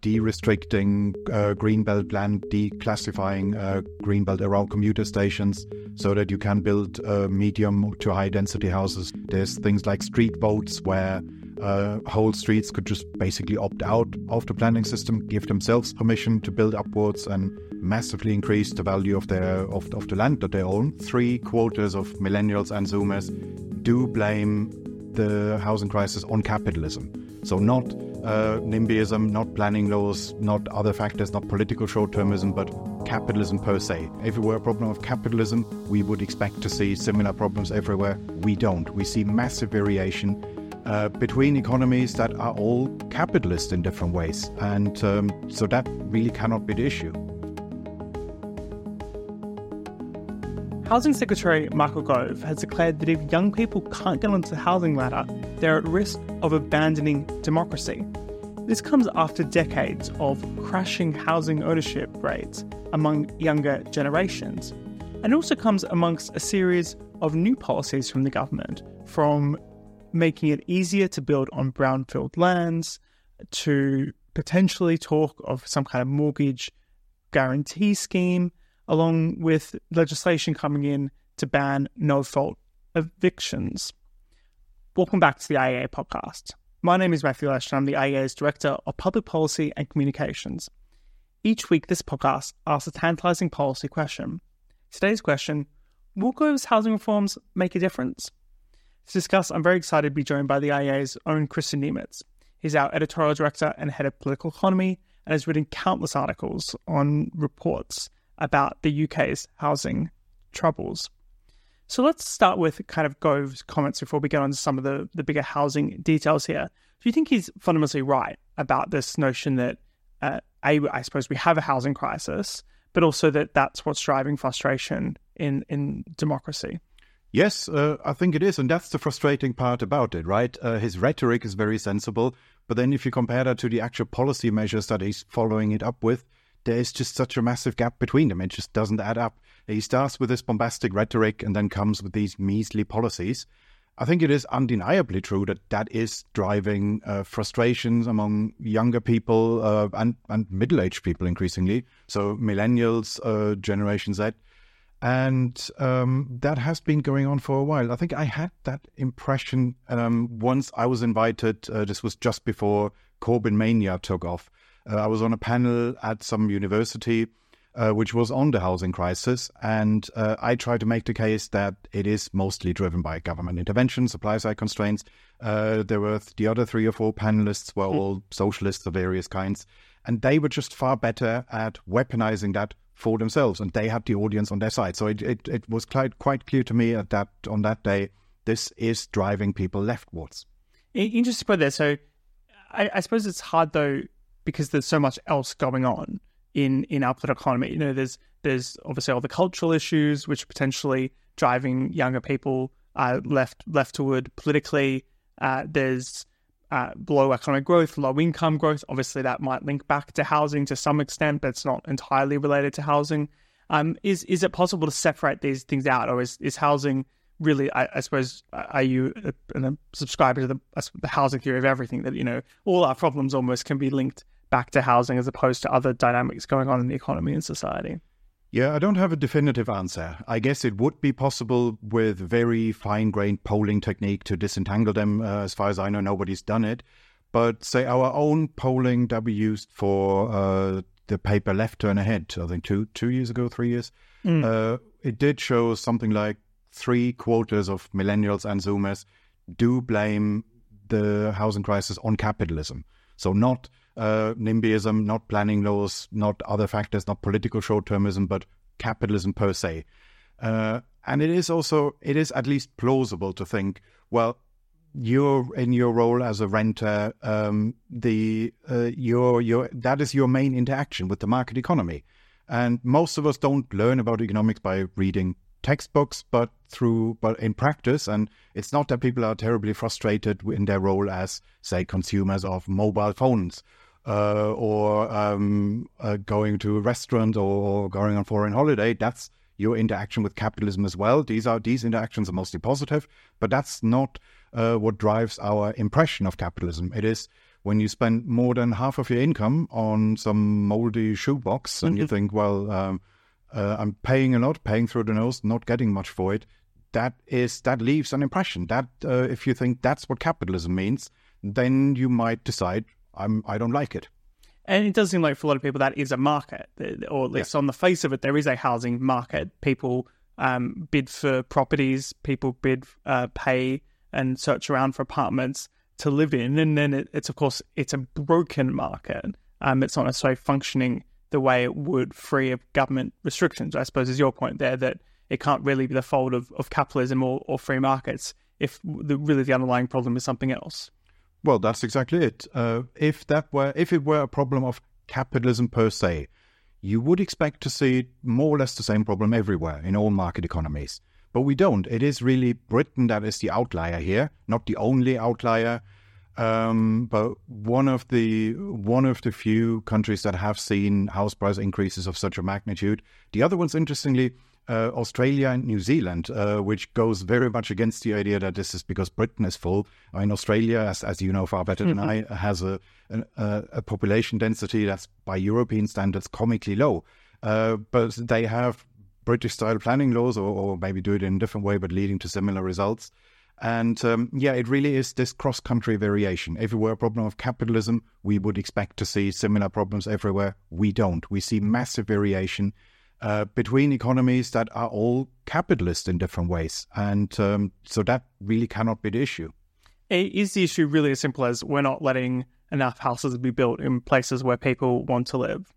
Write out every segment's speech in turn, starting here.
de-restricting uh, greenbelt land, declassifying uh, greenbelt around commuter stations, so that you can build uh, medium to high density houses. There's things like street votes where uh, whole streets could just basically opt out of the planning system, give themselves permission to build upwards, and massively increase the value of their of, of the land that they own. Three quarters of millennials and Zoomers do blame the housing crisis on capitalism. So not uh, NIMBYism, not planning laws, not other factors, not political short-termism, but capitalism per se. If it were a problem of capitalism, we would expect to see similar problems everywhere. We don't. We see massive variation uh, between economies that are all capitalist in different ways. And um, so that really cannot be the issue. Housing Secretary Michael Gove has declared that if young people can't get onto the housing ladder, they're at risk of abandoning democracy. This comes after decades of crashing housing ownership rates among younger generations, and also comes amongst a series of new policies from the government, from making it easier to build on brownfield lands to potentially talk of some kind of mortgage guarantee scheme, along with legislation coming in to ban no fault evictions. Welcome back to the IEA podcast. My name is Matthew Lesh, and I'm the IEA's Director of Public Policy and Communications. Each week, this podcast asks a tantalizing policy question. Today's question Will Gove's housing reforms make a difference? To discuss, I'm very excited to be joined by the IEA's own Kristian Niemietz. He's our editorial director and head of political economy and has written countless articles on reports about the UK's housing troubles. So let's start with kind of Gove's comments before we get on to some of the, the bigger housing details here. Do you think he's fundamentally right about this notion that, uh, A, I suppose we have a housing crisis, but also that that's what's driving frustration in, in democracy? Yes, uh, I think it is. And that's the frustrating part about it, right? Uh, his rhetoric is very sensible. But then if you compare that to the actual policy measures that he's following it up with, there's just such a massive gap between them. It just doesn't add up. He starts with this bombastic rhetoric and then comes with these measly policies. I think it is undeniably true that that is driving uh, frustrations among younger people uh, and, and middle aged people increasingly. So, millennials, uh, Generation Z. And um, that has been going on for a while. I think I had that impression um, once I was invited. Uh, this was just before Corbyn Mania took off. Uh, I was on a panel at some university uh, which was on the housing crisis. And uh, I tried to make the case that it is mostly driven by government intervention, supply side constraints. Uh, there were th- the other three or four panelists were mm. all socialists of various kinds. And they were just far better at weaponizing that for themselves. And they had the audience on their side. So it, it, it was quite, quite clear to me at that on that day this is driving people leftwards. Interesting point there. So I, I suppose it's hard though because there's so much else going on in in our political economy. You know, there's there's obviously all the cultural issues which are potentially driving younger people uh, left left toward politically. Uh, there's uh, low economic growth, low income growth. Obviously, that might link back to housing to some extent, but it's not entirely related to housing. Um, is is it possible to separate these things out, or is is housing really? I, I suppose are you a, a subscriber to the, the housing theory of everything that you know all our problems almost can be linked back to housing as opposed to other dynamics going on in the economy and society? Yeah, I don't have a definitive answer. I guess it would be possible with very fine grained polling technique to disentangle them. Uh, as far as I know, nobody's done it. But say our own polling that we used for uh, the paper Left Turn Ahead, I think two two years ago, three years, mm. uh, it did show something like three quarters of millennials and Zoomers do blame the housing crisis on capitalism. So not uh, NIMBYism, not planning laws, not other factors, not political short-termism, but capitalism per se. Uh, and it is also, it is at least plausible to think, well, you're in your role as a renter, um, the uh, your your that is your main interaction with the market economy, and most of us don't learn about economics by reading textbooks, but through but in practice. And it's not that people are terribly frustrated in their role as, say, consumers of mobile phones uh, or um, uh, going to a restaurant or, going on foreign holiday, that's your interaction with capitalism as well. These are these interactions are mostly positive, but that's not uh, what drives our impression of capitalism. It is when you spend more than half of your income on some moldy shoebox and you Mm-hmm. think, well, um, uh, I'm paying a lot, paying through the nose, not getting much for it. That is that leaves an impression. That uh, if you think that's what capitalism means, then you might decide I'm I don't like it. And it does seem like for a lot of people that is a market, or at least on the face of it, there is a housing market. People um, bid for properties, people bid, uh, pay, and search around for apartments to live in, and then it, it's of course it's a broken market. Um, it's not necessarily functioning the way it would free of government restrictions. I suppose is your point there that it can't really be the fault of, of capitalism or, or free markets if the, really the underlying problem is something else. Well, that's exactly it. Uh, if that were, if it were a problem of capitalism per se, you would expect to see more or less the same problem everywhere in all market economies. But we don't. It is really Britain that is the outlier here, not the only outlier, um, but one of the one of the few countries that have seen house price increases of such a magnitude. The other ones, interestingly, uh, Australia and New Zealand, uh, which goes very much against the idea that this is because Britain is full. I mean, Australia, as, as you know far better than I, has a, a a population density that's by European standards comically low, uh, but they have British style planning laws, or, or maybe do it in a different way, but leading to similar results. And um, yeah, it really is this cross country variation. If it were a problem of capitalism, we would expect to see similar problems everywhere. We don't. We see massive variation uh, between economies that are all capitalist in different ways. And um, so that really cannot be the issue. Is the issue really as simple as we're not letting enough houses be built in places where people want to live?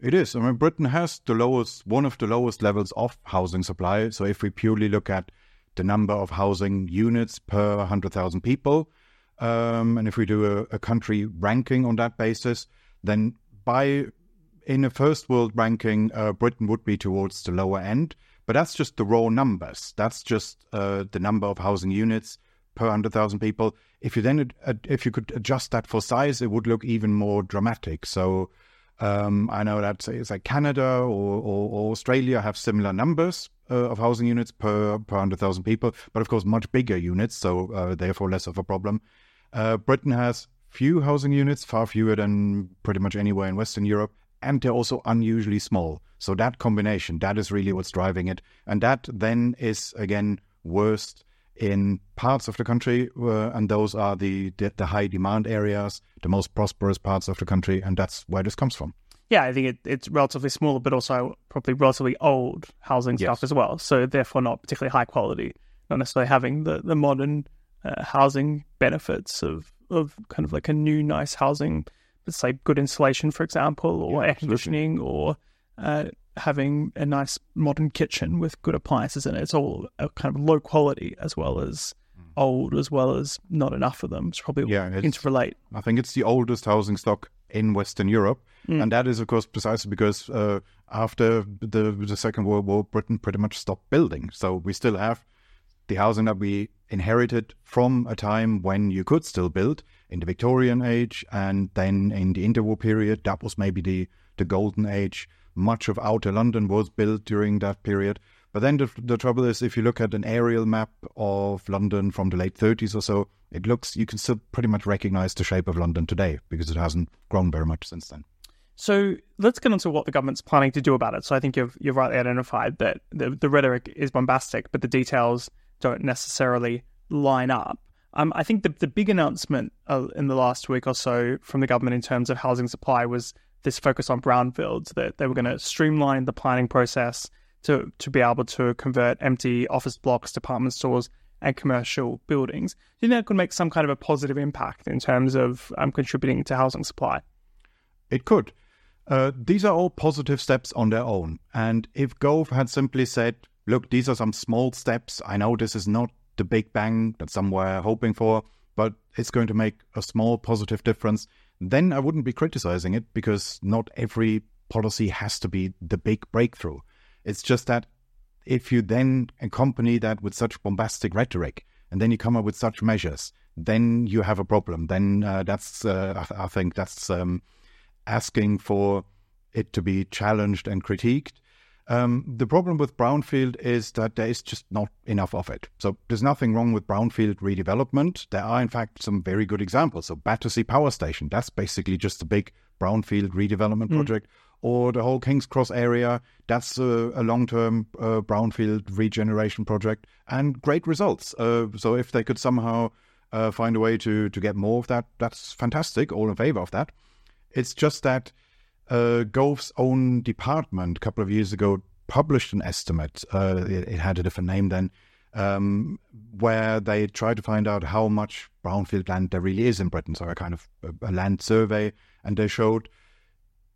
It is. I mean, Britain has the lowest, one of the lowest levels of housing supply. So if we purely look at the number of housing units per 100,000 people, um, and if we do a, a country ranking on that basis, then by in a first world ranking, uh, Britain would be towards the lower end. But that's just the raw numbers. That's just uh, the number of housing units per 100,000 people. If you then, if you could adjust that for size, it would look even more dramatic. So um, I know that it's like Canada or, or, or Australia have similar numbers uh, of housing units per per hundred thousand people, but of course much bigger units, so uh, therefore less of a problem. Uh, Britain has few housing units, far fewer than pretty much anywhere in Western Europe, and they're also unusually small. So that combination, that is really what's driving it, and that then is again worst in parts of the country, uh, and those are the, the, the high demand areas, the most prosperous parts of the country, and that's where this comes from. Yeah, I think it, it's relatively small, but also probably relatively old housing Yes. stuff as well. So therefore, not particularly high quality, not necessarily having the the modern uh, housing benefits of of kind of like a new nice housing, say good insulation, for example, or Yeah, air conditioning, or uh, having a nice modern kitchen with good appliances in it. It's all a kind of low quality as well as old, as well as not enough of them. It's probably Mm. Yeah, it's- interrelate. I think it's the oldest housing stock in Western Europe, and that is, of course, precisely because uh, after the the Second World War, Britain pretty much stopped building. So we still have the housing that we inherited from a time when you could still build in the Victorian age, and then in the interwar period, that was maybe the the golden age. Much of outer London was built during that period. But then the, the trouble is, if you look at an aerial map of London from the late 30s or so, it looks you can still pretty much recognize the shape of London today because it hasn't grown very much since then. So let's get on to what the government's planning to do about it. So I think you've you've rightly identified that the the rhetoric is bombastic, but the details don't necessarily line up. Um, I think the the big announcement uh, in the last week or so from the government in terms of housing supply was this focus on brownfields that they were going to streamline the planning process to to be able to convert empty office blocks, department stores, and commercial buildings. Do you think that could make some kind of a positive impact in terms of um, contributing to housing supply? It could. Uh, these are all positive steps on their own. And if Gove had simply said, look, these are some small steps, I know this is not the big bang that some were hoping for, but it's going to make a small positive difference, then I wouldn't be criticizing it because not every policy has to be the big breakthrough. It's just that if you then accompany that with such bombastic rhetoric and then you come up with such measures, then you have a problem. Then uh, that's, uh, I, I think that's um, asking for it to be challenged and critiqued. Um, the problem with brownfield is that there is just not enough of it. So there's nothing wrong with brownfield redevelopment. There are, in fact, some very good examples. So Battersea Power Station, that's basically just a big brownfield redevelopment mm. project. Or the whole King's Cross area, that's a, a long term uh, brownfield regeneration project and great results. Uh, so if they could somehow uh, find a way to, to get more of that, that's fantastic. All in favor of that. It's just that uh, Gove's own department a couple of years ago published an estimate. Uh, it, it, had a different name then, um, where they tried to find out how much brownfield land there really is in Britain. So a kind of a, a land survey, and they showed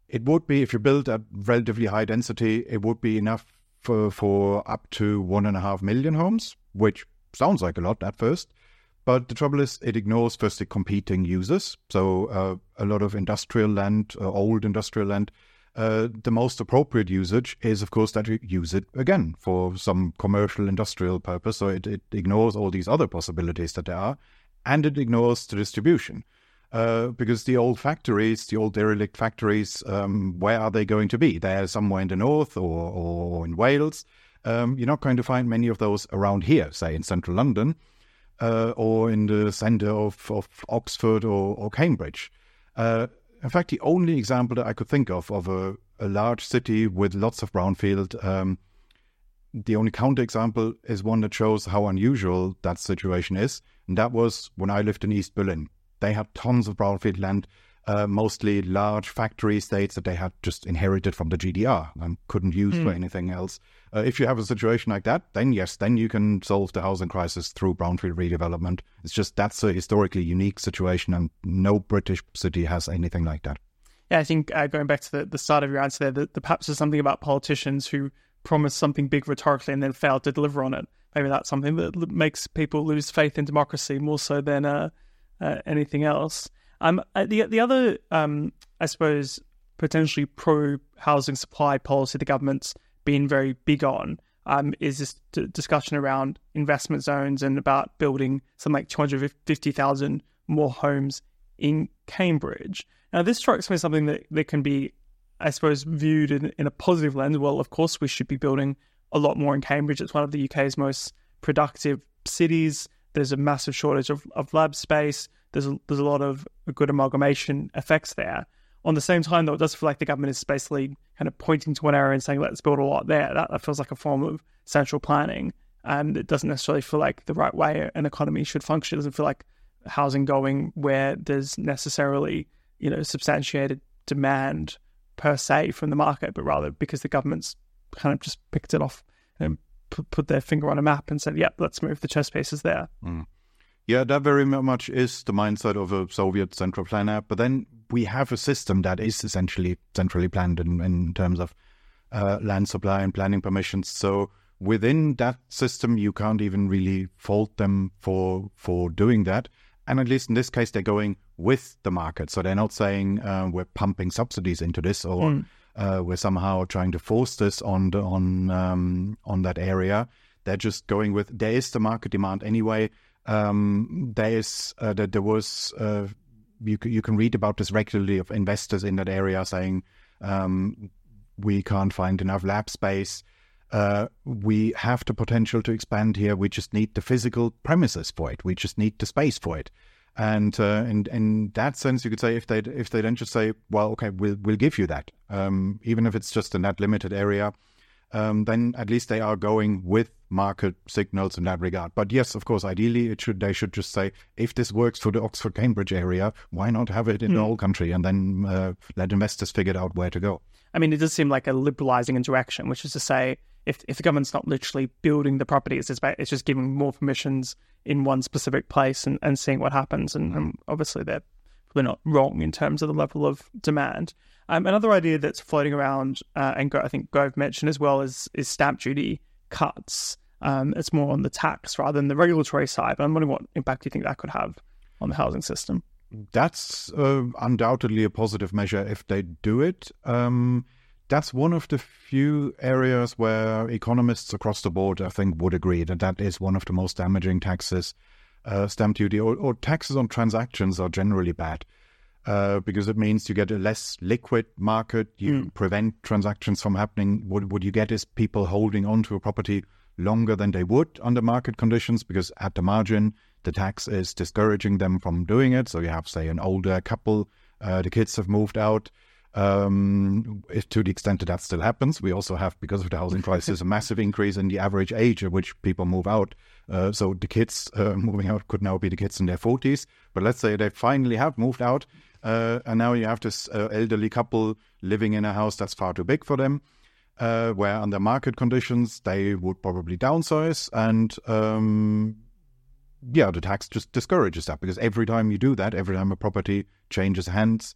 it would be if you build at relatively high density, it would be enough for for up to one and a half million homes, which sounds like a lot at first. But the trouble is, it ignores firstly competing users. So uh, a lot of industrial land, uh, old industrial land, uh, the most appropriate usage is, of course, that you use it again for some commercial industrial purpose. So it, it ignores all these other possibilities that there are, and it ignores the distribution. Uh, because the old factories, the old derelict factories, um, where are they going to be? They're somewhere in the north or, or in Wales. Um, you're not going to find many of those around here, say in central London uh, or in the center of, of Oxford or, or Cambridge. Uh, in fact, the only example that I could think of of a, a large city with lots of brownfield, um, the only counterexample is one that shows how unusual that situation is. And that was when I lived in East Berlin. They had tons of brownfield land uh, mostly large factory estates that they had just inherited from the GDR and couldn't use mm. for hmm. anything else. Uh, if you have a situation like that, then yes, then you can solve the housing crisis through brownfield redevelopment. It's just that's a historically unique situation, and no British city has anything like that. Yeah, I think uh, going back to the, the start of your answer there, the, the perhaps there's something about politicians who promise something big rhetorically and then fail to deliver on it. Maybe that's something that makes people lose faith in democracy more so than uh, uh anything else. Um, uh, the the other, um, I suppose, potentially pro housing supply policy the government's been very big on um, is this d- discussion around investment zones and about building something like 250,000 more homes in Cambridge. Now, this strikes me as something that, that can be, I suppose, viewed in, in a positive lens. Well, of course, we should be building a lot more in Cambridge. It's one of the UK's most productive cities. There's a massive shortage of, of lab space there's a, there's a lot of good amalgamation effects there. On the same time, though, it does feel like the government is basically kind of pointing to one area and saying, let's build a lot there. That, that feels like a form of central planning. And it doesn't necessarily feel like the right way an economy should function. It doesn't feel like housing going where there's necessarily, you know, substantiated demand per se from the market, but rather because the government's kind of just picked it off and put, their finger on a map and said, yep, let's move the chess pieces there. Mm. Yeah, that very much is the mindset of a Soviet central planner. But then we have a system that is essentially centrally planned in, in terms of uh, land supply and planning permissions. So within that system, you can't even really fault them for for doing that. And at least in this case, they're going with the market. So they're not saying uh, we're pumping subsidies into this or mm. uh, we're somehow trying to force this on the, on um, on that area. They're just going with there is the market demand anyway um, there is uh, that there was uh, you you can read about this regularly of investors in that area saying um, we can't find enough lab space. Uh, we have the potential to expand here. We just need the physical premises for it. We just need the space for it. And uh, in in that sense, you could say if they if they then just say, well, okay, we'll we'll give you that, um, even if it's just in that limited area um, then at least they are going with market signals in that regard. But yes, of course, ideally it should they should just say if this works for the Oxford Cambridge area, why not have it in mm. the hmm. whole country and then uh, let investors figure out where to go. I mean, it does seem like a liberalising interaction, which is to say, if if the government's not literally building the properties, it's, it's just giving more permissions in one specific place and, and seeing what happens. And, and obviously, they're probably not wrong in terms of the level of demand. Um, another idea that's floating around, uh, and I think Gove mentioned as well, is, is stamp duty cuts. Um, it's more on the tax rather than the regulatory side. But I'm wondering what impact do you think that could have on the housing system? That's uh, undoubtedly a positive measure if they do it. Um, that's one of the few areas where economists across the board, I think, would agree that that is one of the most damaging taxes. Uh, stamp duty or, or taxes on transactions are generally bad. uh, because it means you get a less liquid market. You mm. prevent transactions from happening. What, what you get is people holding on to a property longer than they would under market conditions because at the margin, the tax is discouraging them from doing it. So you have, say, an older couple, uh, the kids have moved out. Um, if, to the extent that that still happens, we also have, because of the housing crisis, a massive increase in the average age at which people move out. Uh, so the kids uh, moving out could now be the kids in their 40s. But let's say they finally have moved out, uh, and now you have this uh, elderly couple living in a house that's far too big for them uh, where under market conditions they would probably downsize and um, yeah the tax just discourages that because every time you do that every time a property changes hands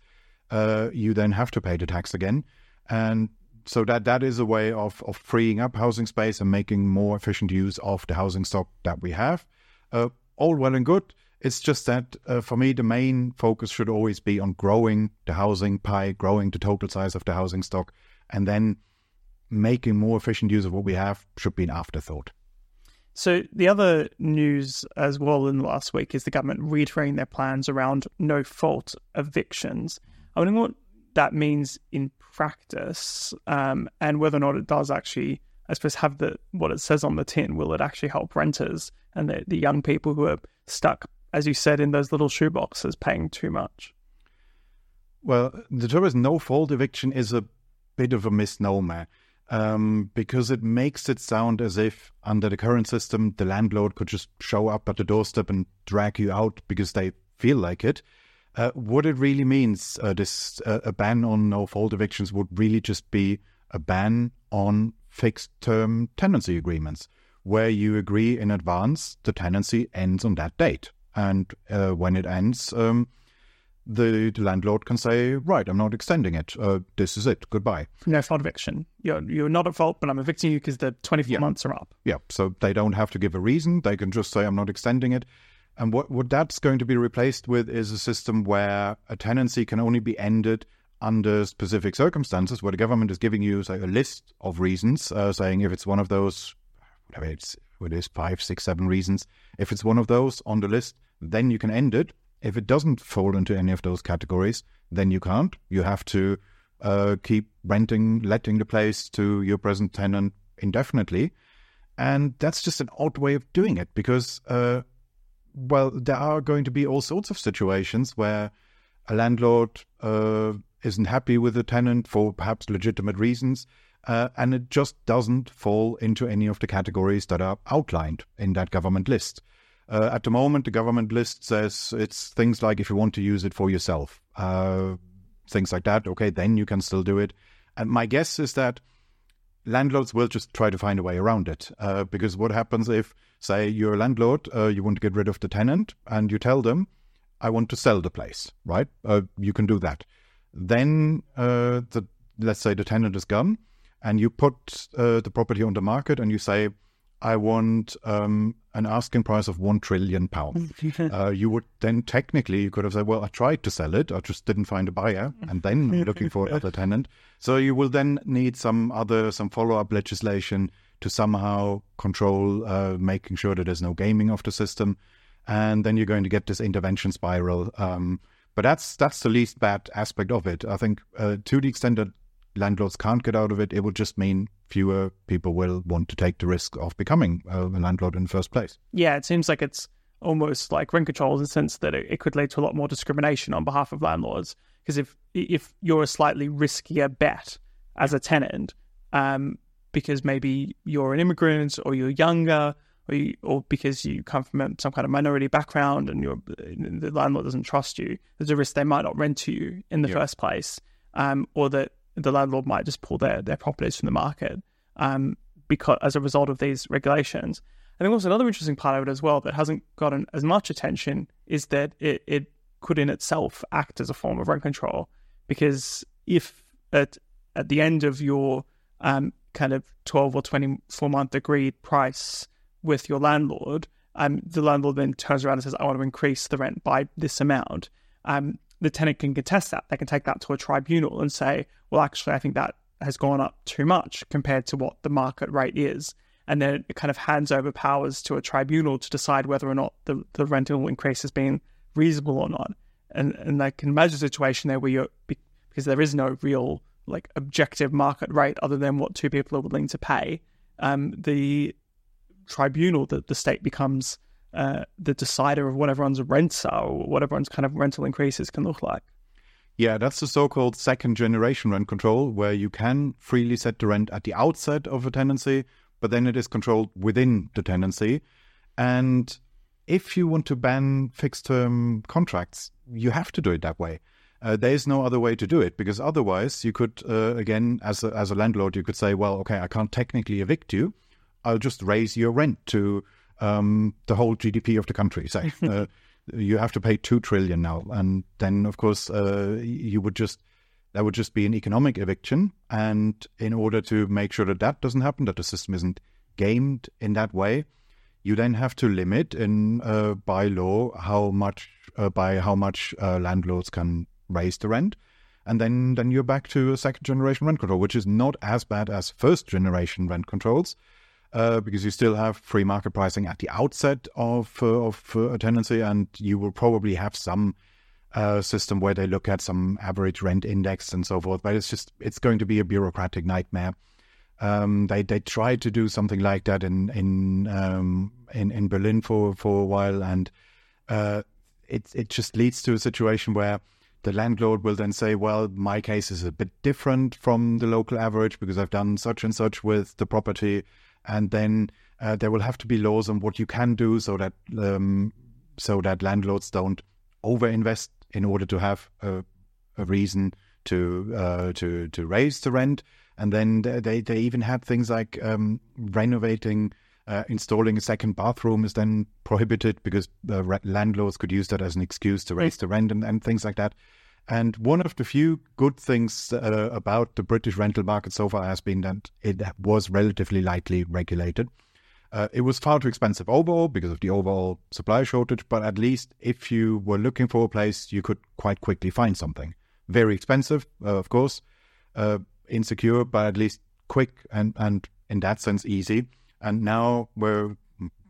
uh, you then have to pay the tax again. And so that that is a way of of freeing up housing space and making more efficient use of the housing stock that we have. Uh, all well and good. It's just that uh, for me the main focus should always be on growing the housing pie growing the total size of the housing stock and then making more efficient use of what we have should be an afterthought. So the other news as well in the last week is the government reiterating their plans around no fault evictions. I wonder what that means in practice, um, and whether or not it does actually, I suppose, have the what it says on the tin. Will it actually help renters and the, the young people who are stuck, as you said, in those little shoeboxes, paying too much? Well, the term is no fault eviction is a bit of a misnomer um, because it makes it sound as if under the current system, the landlord could just show up at the doorstep and drag you out because they feel like it. Uh, what it really means, uh, this uh, a ban on no fault evictions would really just be a ban on fixed term tenancy agreements, where you agree in advance the tenancy ends on that date, and uh, when it ends, um, the, the, landlord can say, right, I'm not extending it. Uh, this is it. Goodbye. No fault eviction. You're you're not at fault, but I'm evicting you because the 24 yeah. months are up. Yeah. So they don't have to give a reason. They can just say, I'm not extending it. And what, what that's going to be replaced with is a system where a tenancy can only be ended under specific circumstances, where the government is giving you say, a list of reasons, uh, saying if it's one of those, whatever it's, it is five, six, seven reasons, if it's one of those on the list, then you can end it if it doesn't fall into any of those categories, then you can't. You have to uh, keep renting, letting the place to your present tenant indefinitely. And that's just an odd way of doing it because, uh, well, there are going to be all sorts of situations where a landlord uh, isn't happy with the tenant for perhaps legitimate reasons. Uh, and it just doesn't fall into any of the categories that are outlined in that government list. Uh, at the moment, the government list says it's things like if you want to use it for yourself, uh, things like that. Okay, then you can still do it. And my guess is that landlords will just try to find a way around it. Uh, because what happens if, say, you're a landlord, uh, you want to get rid of the tenant, and you tell them, I want to sell the place, right? Uh, you can do that. Then, uh, the, let's say the tenant is gone, and you put the property on the market, and you say, I want um, an asking price of one trillion pounds. uh, you would then technically you could have said, well, I tried to sell it, I just didn't find a buyer, and then looking for another tenant. So you will then need some other some follow up legislation to somehow control, uh, making sure that there's no gaming of the system, and then you're going to get this intervention spiral. Um, but that's that's the least bad aspect of it. I think uh, to the extent that landlords can't get out of it, it would just mean fewer people will want to take the risk of becoming a landlord in the first place. Yeah, it seems like it's almost like rent control in the sense that it, it could lead to a lot more discrimination on behalf of landlords. Because if if you're a slightly riskier bet as a tenant, um, because maybe you're an immigrant or you're younger, or, you, or because you come from some kind of minority background and you're, the landlord doesn't trust you, there's a risk they might not rent to you in the yeah. first place, um, or that the landlord might just pull their, their properties from the market um, because as a result of these regulations. I think also another interesting part of it as well that hasn't gotten as much attention is that it, it could in itself act as a form of rent control because if at at the end of your um, kind of 12 or 24 month agreed price with your landlord, um, the landlord then turns around and says, I want to increase the rent by this amount. Um, the tenant can contest that. They can take that to a tribunal and say, well, actually, I think that has gone up too much compared to what the market rate is. And then it kind of hands over powers to a tribunal to decide whether or not the, the rental increase has been reasonable or not. and and I can imagine a situation there where you're because there is no real like objective market rate other than what two people are willing to pay. Um, the tribunal that the state becomes uh, the decider of what everyone's rents are or what everyone's kind of rental increases can look like. Yeah, that's the so-called second generation rent control, where you can freely set the rent at the outset of a tenancy, but then it is controlled within the tenancy. And if you want to ban fixed term contracts, you have to do it that way. Uh, there is no other way to do it because otherwise you could, uh, again, as a, as a landlord, you could say, well, okay, I can't technically evict you. I'll just raise your rent to um, the whole GDP of the country. Say, uh, you have to pay two trillion now, and then of course uh, you would just that would just be an economic eviction. And in order to make sure that that doesn't happen, that the system isn't gamed in that way, you then have to limit in uh, by law how much uh, by how much uh, landlords can raise the rent. And then, then you're back to a second generation rent control, which is not as bad as first generation rent controls, uh, because you still have free market pricing at the outset of uh, of uh, a tenancy, and you will probably have some uh, system where they look at some average rent index and so forth. But it's just it's going to be a bureaucratic nightmare. Um, they they tried to do something like that in in um, in, in Berlin for for a while, and uh, it it just leads to a situation where the landlord will then say, "Well, my case is a bit different from the local average because I've done such and such with the property." And then uh, there will have to be laws on what you can do so that um, so that landlords don't overinvest in order to have a, a reason to uh, to to raise the rent. And then they they even had things like um, renovating. Uh, installing a second bathroom is then prohibited because the landlords could use that as an excuse to raise the rent and, and things like that. And one of the few good things uh, about the British rental market so far has been that it was relatively lightly regulated. Uh, it was far too expensive overall because of the overall supply shortage, but at least if you were looking for a place, you could quite quickly find something. Very expensive, uh, of course, uh, insecure, but at least quick and, and in that sense easy. And now we're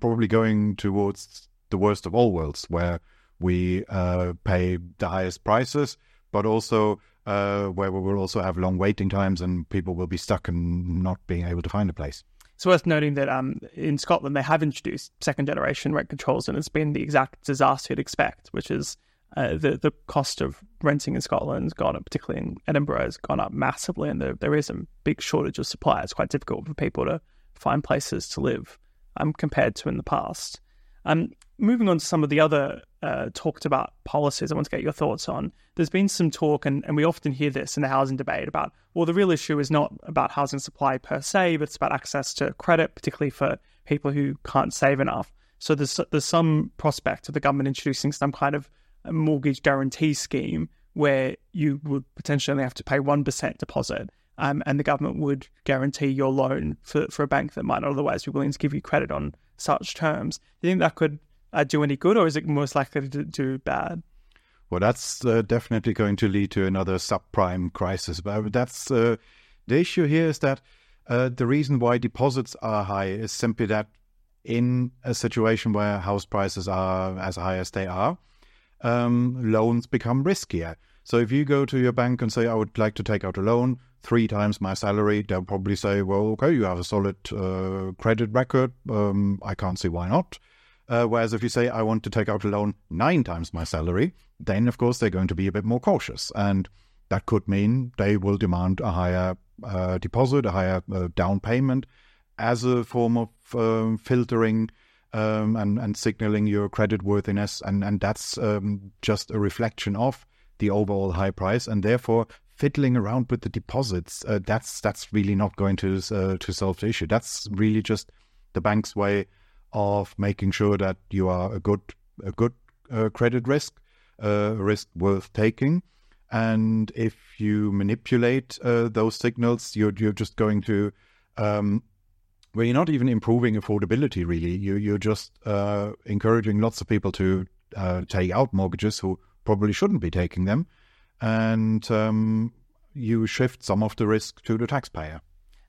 probably going towards the worst of all worlds, where we uh, pay the highest prices but also uh, where we will also have long waiting times and people will be stuck and not being able to find a place. It's worth noting that um, in Scotland they have introduced second generation rent controls, and it's been the exact disaster you'd expect, which is uh, the the cost of renting in Scotland has gone up, particularly in Edinburgh, has gone up massively, and there, there is a big shortage of supply. It's quite difficult for people to find places to live um, compared to in the past. Um, moving on to some of the other uh, talked about policies, I want to get your thoughts on. There's been some talk, and, and we often hear this in the housing debate about, well, the real issue is not about housing supply per se, but it's about access to credit, particularly for people who can't save enough. So there's there's some prospect of the government introducing some kind of mortgage guarantee scheme where you would potentially only have to pay one percent deposit, um, and the government would guarantee your loan for, for a bank that might not otherwise be willing to give you credit on such terms. Do you think that could uh, do any good, or is it most likely to do bad? Well, that's uh, definitely going to lead to another subprime crisis. But that's uh, the issue here is that uh, the reason why deposits are high is simply that in a situation where house prices are as high as they are, um, loans become riskier. So if you go to your bank and say, I would like to take out a loan, three times my salary, they'll probably say, well, okay, you have a solid uh, credit record. Um, I can't see why not. Uh, whereas if you say, I want to take out a loan nine times my salary, then of course they're going to be a bit more cautious. And that could mean they will demand a higher uh, deposit, a higher uh, down payment as a form of um, filtering um, and, and signaling your credit worthiness. And, and that's um, just a reflection of the overall high price. And therefore, fiddling around with the deposits, uh, that's that's really not going to uh, to solve the issue. That's really just the bank's way of making sure that you are a good a good uh, credit risk, a risk worth taking. And if you manipulate uh, those signals, you're you're just going to um, well, you're not even improving affordability. Really, you you're just uh, encouraging lots of people to uh, take out mortgages who probably shouldn't be taking them, and um, you shift some of the risk to the taxpayer.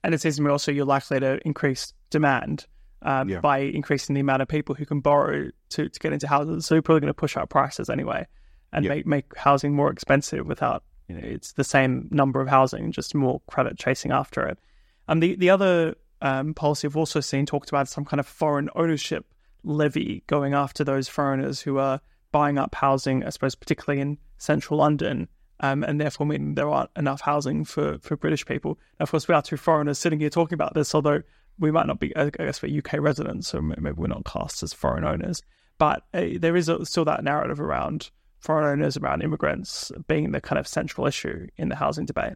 And it seems to me also you're likely to increase demand um, yeah. by increasing the amount of people who can borrow to, to get into houses. So you're probably going to push up prices anyway. and make make housing more expensive without you know, it's the same number of housing, just more credit chasing after it. And the the other um, policy I've also seen talked about some kind of foreign ownership levy going after those foreigners who are buying up housing, I suppose, particularly in central London, um, and therefore meaning there aren't enough housing for, for British people. Now, of course, we are two foreigners sitting here talking about this, although we might not be, I guess, we're UK residents, so maybe we're not cast as foreign owners. But uh, there is still that narrative around foreign owners, around immigrants being the kind of central issue in the housing debate.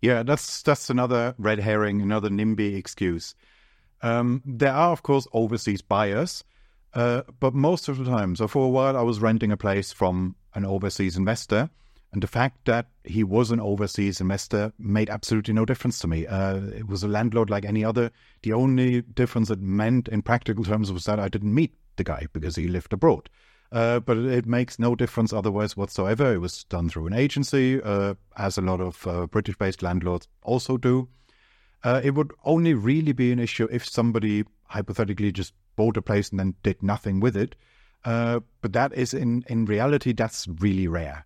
Yeah, that's that's another red herring, another NIMBY excuse. Um, there are, of course, overseas buyers, uh, but most of the time, so for a while, I was renting a place from an overseas investor, and the fact that he was an overseas investor made absolutely no difference to me. Uh, it was a landlord like any other. The only difference it meant in practical terms was that I didn't meet the guy because he lived abroad. Uh, but it makes no difference otherwise whatsoever. It was done through an agency, uh, as a lot of uh, British based landlords also do. Uh, it would only really be an issue if somebody hypothetically just bought a place and then did nothing with it. Uh, but that is, in, in reality, that's really rare.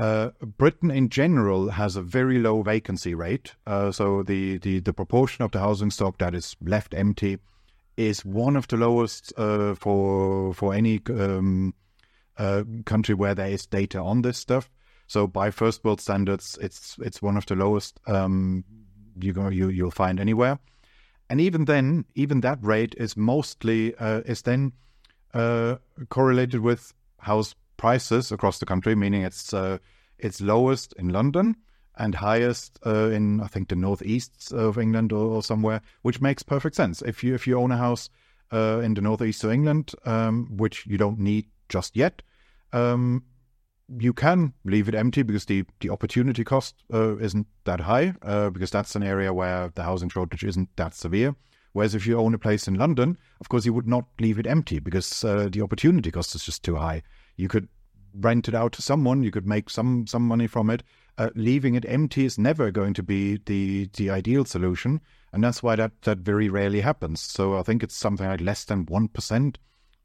Uh, Britain in general has a very low vacancy rate. so the, the, the proportion of the housing stock that is left empty is one of the lowest uh, for for any um, uh, country where there is data on this stuff. So by first world standards, it's it's one of the lowest um, you you you'll find anywhere. And even then, even that rate is mostly uh, is then uh, correlated with house prices across the country, meaning it's uh, it's lowest in London and highest uh, in I think the northeast of England or, or, somewhere, which makes perfect sense. If you if you own a house uh, in the northeast of England, um, which you don't need just yet, um, you can leave it empty because the the opportunity cost uh, isn't that high uh, because that's an area where the housing shortage isn't that severe. Whereas if you own a place in London, of course you would not leave it empty because uh, the opportunity cost is just too high. You could rent it out to someone, you could make some some money from it, uh, leaving it empty is never going to be the the ideal solution, and that's why that that very rarely happens. So I think it's something like less than one percent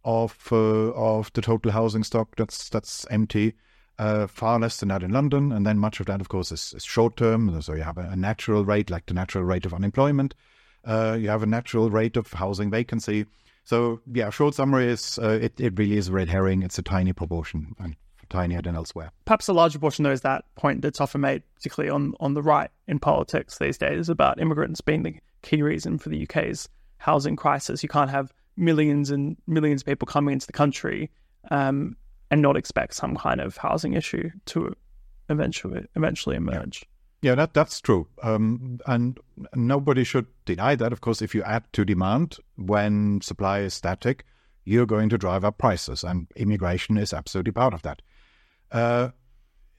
of uh, of the total housing stock that's that's empty. Uh, far less than that in London, and then much of that, of course, is, is short term. So you have a, a, natural rate, like the natural rate of unemployment. Uh, you have a natural rate of housing vacancy. So yeah, short summary is uh, it, it really is a red herring. It's a tiny proportion. And tinier than elsewhere. Perhaps a larger portion, though, is that point that's often made, particularly on, on the right in politics these days, about immigrants being the key reason for the UK's housing crisis. You can't have millions and millions of people coming into the country um, and not expect some kind of housing issue to eventually eventually emerge. Yeah, that that's true, um, and nobody should deny that. Of course, if you add to demand when supply is static, you're going to drive up prices, and immigration is absolutely part of that. Uh,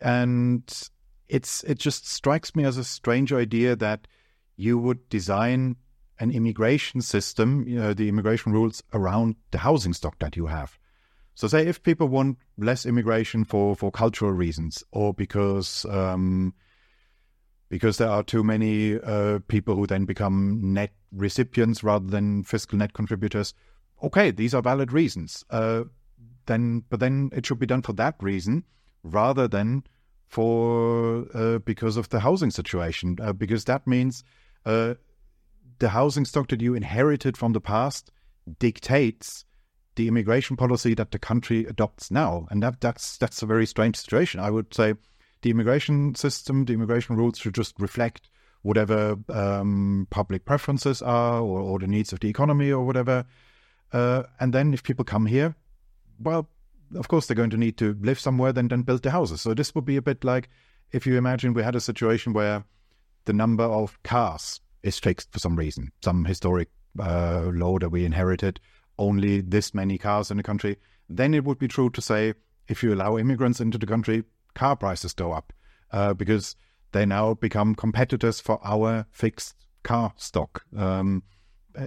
and it's it just strikes me as a strange idea that you would design an immigration system, you know, the immigration rules around the housing stock that you have. So, say if people want less immigration for, for cultural reasons, or because um, because there are too many uh, people who then become net recipients rather than fiscal net contributors. Okay, these are valid reasons. Uh, then, but then it should be done for that reason, rather than for uh, because of the housing situation, uh, because that means uh, the housing stock that you inherited from the past dictates the immigration policy that the country adopts now, and that that's that's a very strange situation. I would say the immigration system, the immigration rules should just reflect whatever um, public preferences are or, or, the needs of the economy or whatever. Uh, and then if people come here, well, of course they're going to need to live somewhere, then then build the houses. So this would be a bit like if you imagine we had a situation where the number of cars is fixed for some reason, some historic uh, law that we inherited, only this many cars in the country. Then it would be true to say if you allow immigrants into the country, car prices go up uh, because they now become competitors for our fixed car stock. Um,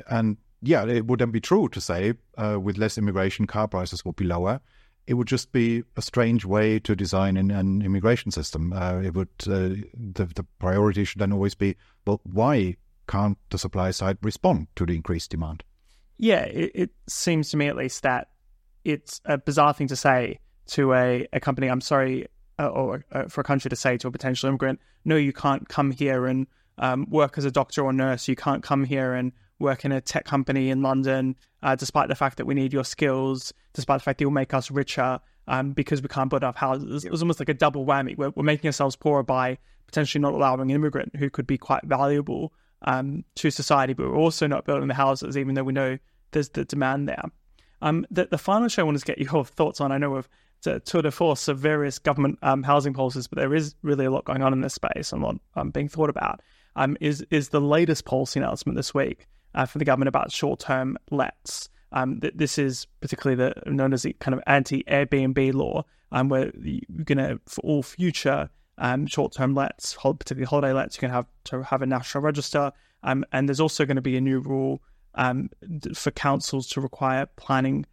and yeah, it wouldn't be true to say uh, with less immigration, car prices would be lower it would just be a strange way to design an, an immigration system. Uh, it would uh, the the priority should then always be, well, why can't the supply side respond to the increased demand? Yeah, it, it seems to me at least that it's a bizarre thing to say to a, a company, I'm sorry, uh, or uh, for a country to say to a potential immigrant, no, you can't come here and um, work as a doctor or nurse. You can't come here and work in a tech company in London, uh, despite the fact that we need your skills, despite the fact that you'll make us richer um, because we can't build enough houses. It was almost like a double whammy. We're, we're making ourselves poorer by potentially not allowing an immigrant who could be quite valuable um, to society, but we're also not building the houses, even though we know there's the demand there. Um, the, the final show I want to get your thoughts on. I know we've to tour de force of various government um, housing policies, but there is really a lot going on in this space and a lot um, being thought about. Um, is is the latest policy announcement this week uh, for the government about short term lets? Um, th- this is particularly the known as the kind of anti Airbnb law, um, where you're going to for all future um, short term lets, particularly holiday lets, you can have to have a national register, and there's also going to be a new rule for councils to require planning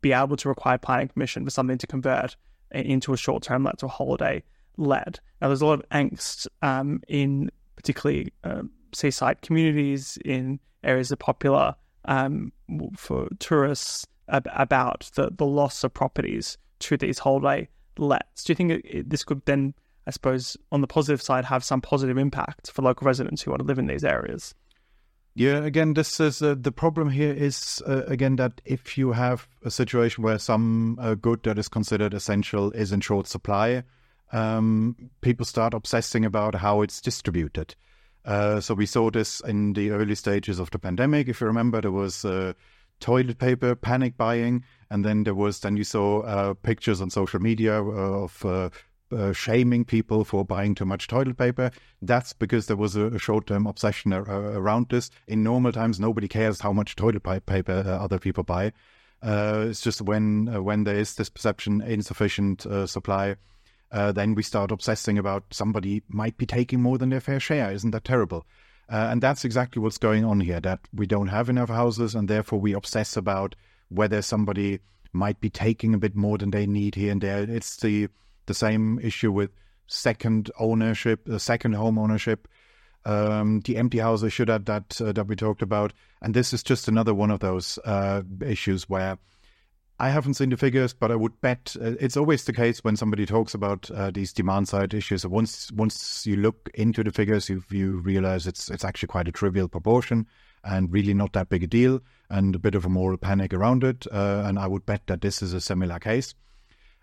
be able to require planning permission for something to convert into a short term let a holiday let. Now, there's a lot of angst um, in particularly uh, seaside communities in areas that are popular um, for tourists ab- about the, the loss of properties to these holiday lets. Do you think it, this could then, I suppose, on the positive side, have some positive impact for local residents who want to live in these areas? Yeah, again, this is uh, the problem here is uh, again that if you have a situation where some uh, good that is considered essential is in short supply, um, people start obsessing about how it's distributed. Uh, so we saw this in the early stages of the pandemic. If you remember, there was uh, toilet paper panic buying, and then there was then you saw uh, pictures on social media of uh, shaming people for buying too much toilet paper. That's because there was a, a short term obsession uh, around this. In normal times, nobody cares how much toilet paper uh, other people buy. Uh, it's just when uh, when there is this perception insufficient supply, then we start obsessing about somebody might be taking more than their fair share. Isn't that terrible? and that's exactly what's going on here. That we don't have enough houses, and therefore we obsess about whether somebody might be taking a bit more than they need here and there. It's the the same issue with second ownership, uh, second home ownership, um, the empty house issue that that uh, that we talked about, and this is just another one of those uh, issues where I haven't seen the figures, but I would bet uh, it's always the case when somebody talks about uh, these demand side issues. Once once you look into the figures, you you realize it's it's actually quite a trivial proportion and really not that big a deal, and a bit of a moral panic around it. And I would bet that this is a similar case.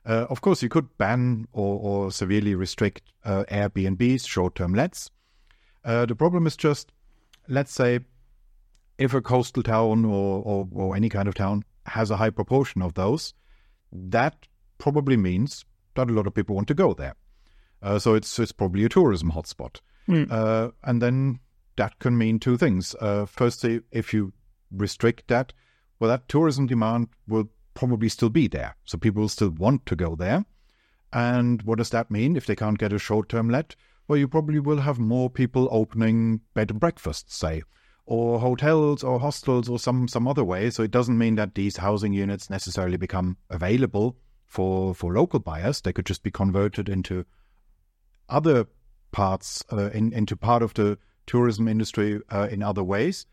Uh, of course, you could ban or, or severely restrict uh, Airbnbs, short term lets. Uh, the problem is just, let's say, if a coastal town or, or, or, any kind of town has a high proportion of those, that probably means that a lot of people want to go there. Uh, so it's it's probably a tourism hotspot. Mm. and then that can mean two things. Uh, firstly, if you restrict that, well, that tourism demand will probably still be there. So people will still want to go there. And what does that mean if they can't get a short term let? Well, you probably will have more people opening bed and breakfasts, say, or hotels or hostels or some, some other way. So it doesn't mean that these housing units necessarily become available for, for local buyers. They could just be converted into other parts, uh, in, into part of the tourism industry uh, in other ways.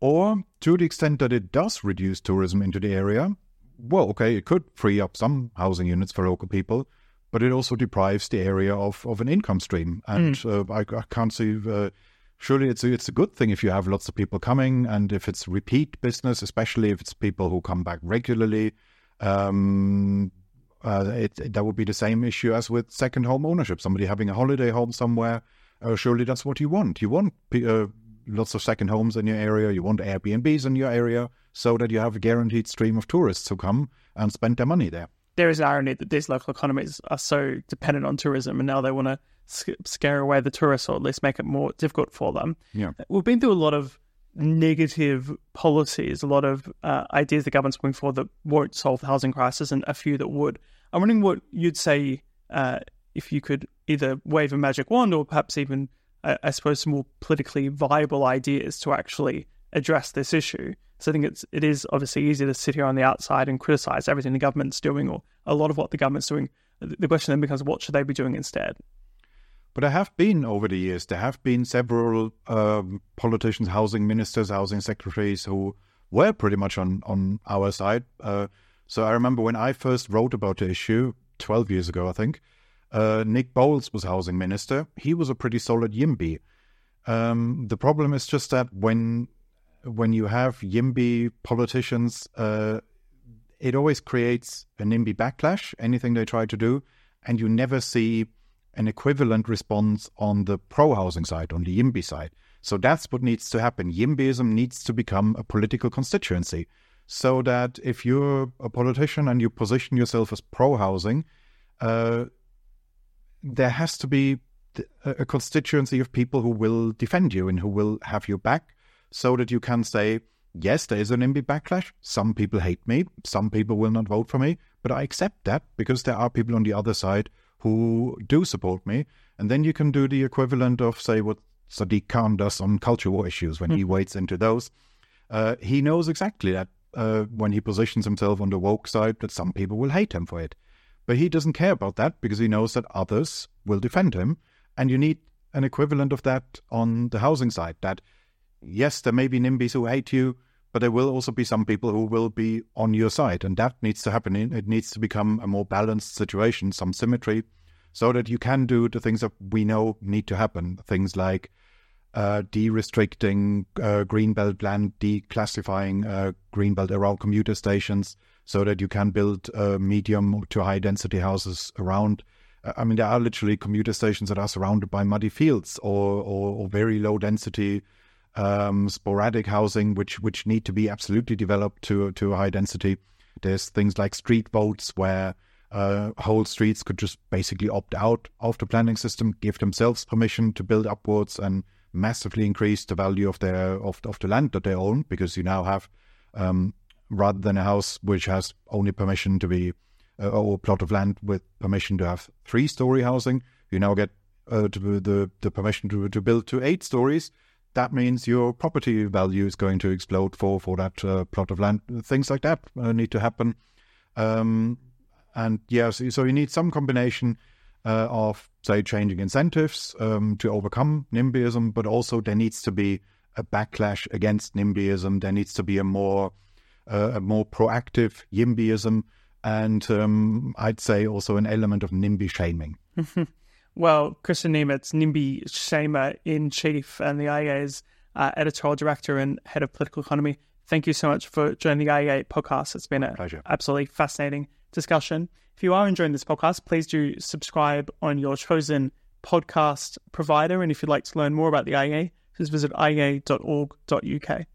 Or to the extent that it does reduce tourism into the area, well, okay, it could free up some housing units for local people, but it also deprives the area of, of an income stream. And mm. uh, I, I, can't see. Uh, surely it's a, it's a good thing if you have lots of people coming, and if it's repeat business, especially if it's people who come back regularly. Um, uh, it, that would be the same issue as with second home ownership. Somebody having a holiday home somewhere. Uh, surely that's what you want. You want uh, lots of second homes in your area. You want Airbnbs in your area so that you have a guaranteed stream of tourists who come and spend their money there. There is an irony that these local economies are so dependent on tourism, and now they want to scare away the tourists or at least make it more difficult for them. Yeah, we've been through a lot of negative policies, a lot of uh, ideas the government's putting forward that won't solve the housing crisis, and a few that would. I'm wondering what you'd say uh, if you could either wave a magic wand or perhaps even, I suppose, some more politically viable ideas to actually address this issue. So I think it's it is obviously easy to sit here on the outside and criticize everything the government's doing or a lot of what the government's doing. The question then becomes, what should they be doing instead? But there have been over the years, there have been several um, politicians, housing ministers, housing secretaries who were pretty much on on our side. Uh, So I remember when I first wrote about the issue 12 years ago, I think, uh, Nick Boles was housing minister. He was a pretty solid YIMBY. Um, the problem is just that when when you have YIMBY politicians, uh, it always creates a NIMBY backlash, anything they try to do, and you never see an equivalent response on the pro housing side, on the YIMBY side. So that's what needs to happen. YIMBYism needs to become a political constituency so that if you're a politician and you position yourself as pro housing, uh, there has to be a constituency of people who will defend you and who will have your back so that you can say, yes, there is an NIMBY backlash. Some people hate me. Some people will not vote for me. But I accept that because there are people on the other side who do support me. And then you can do the equivalent of, say, what Sadiq Khan does on culture war issues when mm. he hmm. wades into those. Uh, he knows exactly that uh, when he positions himself on the woke side, that some people will hate him for it. But he doesn't care about that because he knows that others will defend him. And you need an equivalent of that on the housing side. That, yes, there may be NIMBYs who hate you, but there will also be some people who will be on your side. And that needs to happen. It needs to become a more balanced situation, some symmetry, so that you can do the things that we know need to happen. Things like uh, de-restricting uh, greenbelt land, declassifying uh, greenbelt around commuter stations, so that you can build uh, medium to high density houses around. Uh, I mean, there are literally commuter stations that are surrounded by muddy fields or, or, or very low density um, sporadic housing, which which need to be absolutely developed to to a high density. There's things like street votes where uh, whole streets could just basically opt out of the planning system, give themselves permission to build upwards, and massively increase the value of their of, of the land that they own because you now have um, rather than a house which has only permission to be uh, or a plot of land with permission to have three story housing, you now get uh, the the permission to to build to eight stories. That means your property value is going to explode for for that uh, plot of land. Things like that uh, need to happen. Um, and yes, yeah, so, so you need some combination uh, of, say, changing incentives um, to overcome NIMBYism, but also there needs to be a backlash against NIMBYism. There needs to be a more uh, a more proactive YIMBYism, and um, I'd say also an element of NIMBY shaming. well, Kristian Niemietz, NIMBY shamer in chief, and the IEA's uh, editorial director and head of political economy. Thank you so much for joining the IEA podcast. It's been an absolutely fascinating discussion. If you are enjoying this podcast, please do subscribe on your chosen podcast provider. And if you'd like to learn more about the IEA, just visit iea.org.uk.